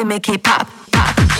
we make it pop, pop.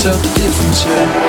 tough difference, yeah.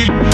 Venimos al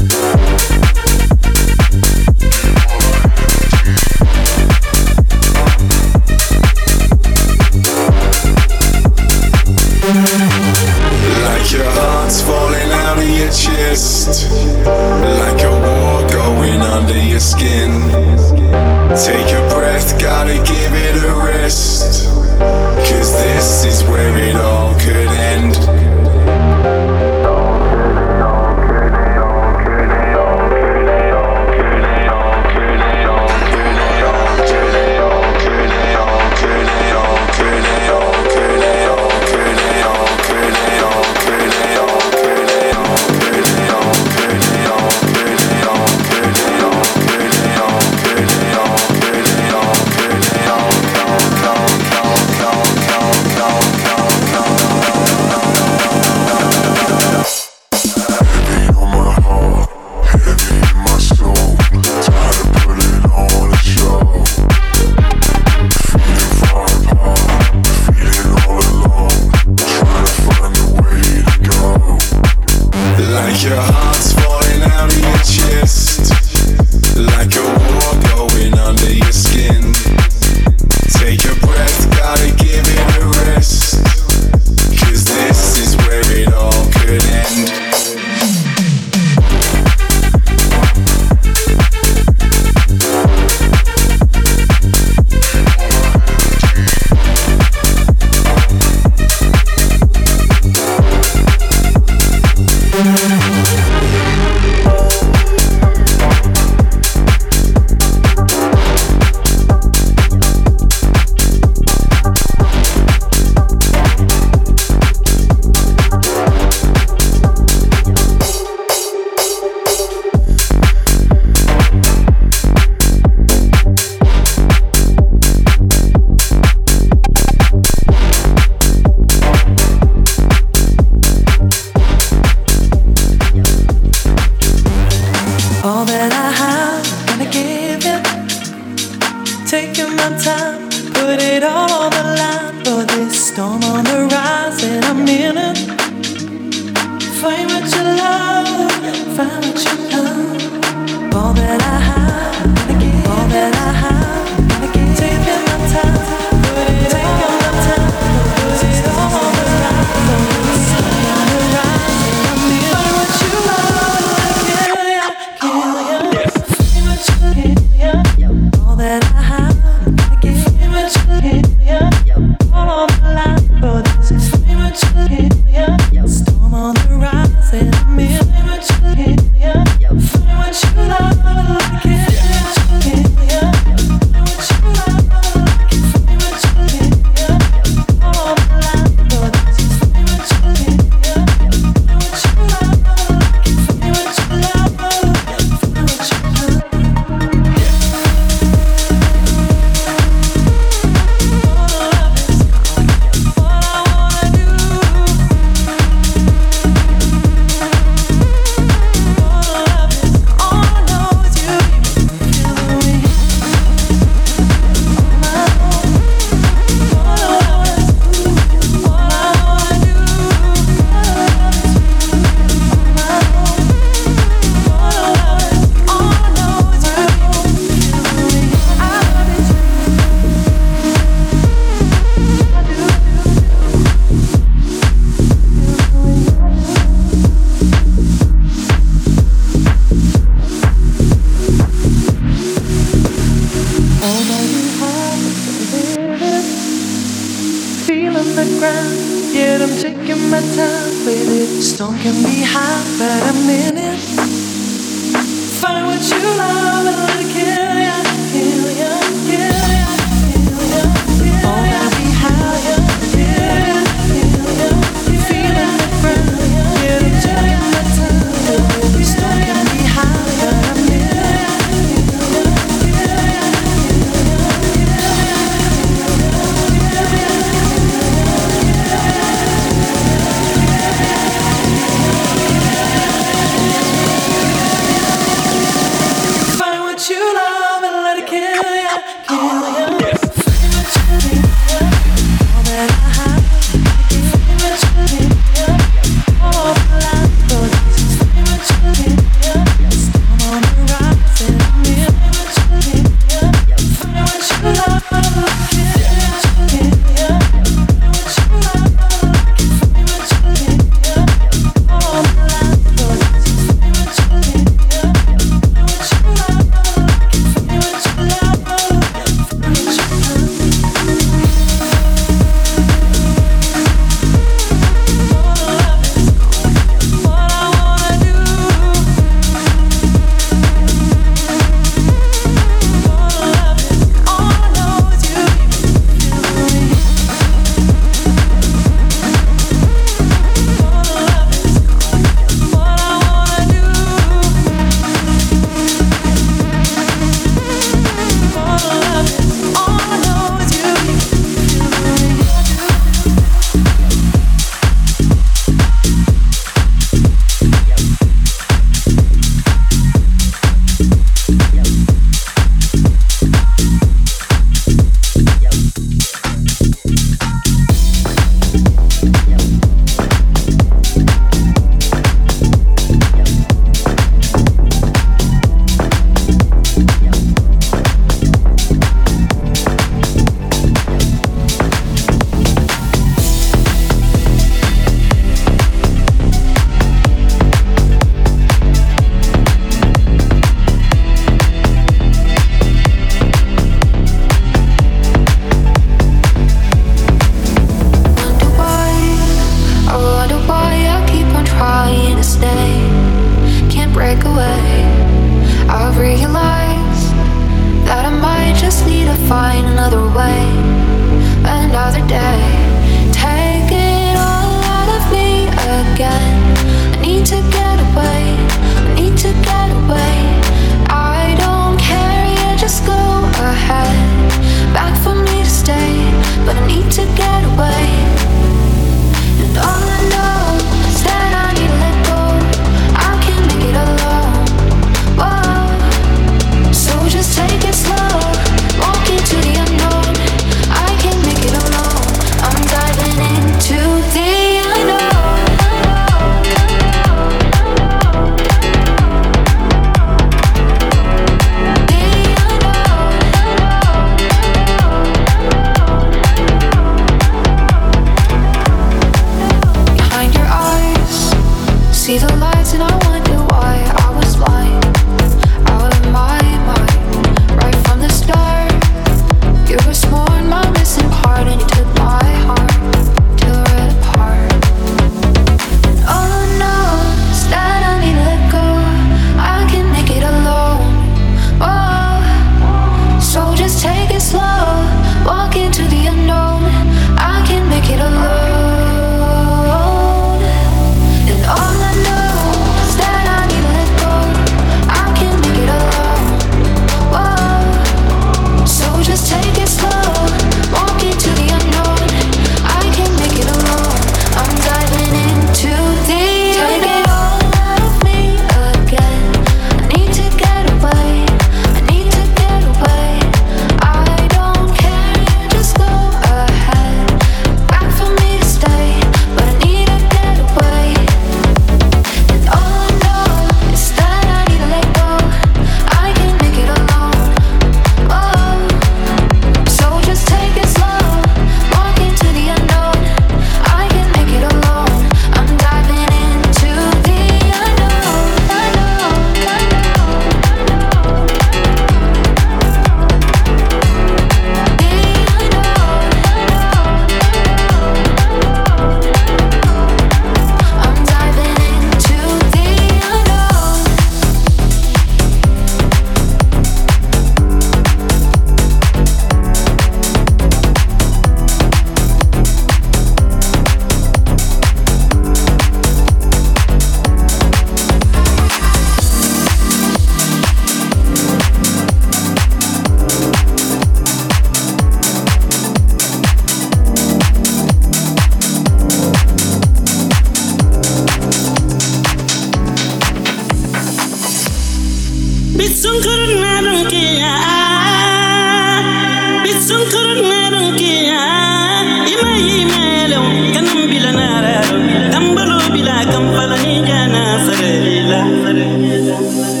Yeah.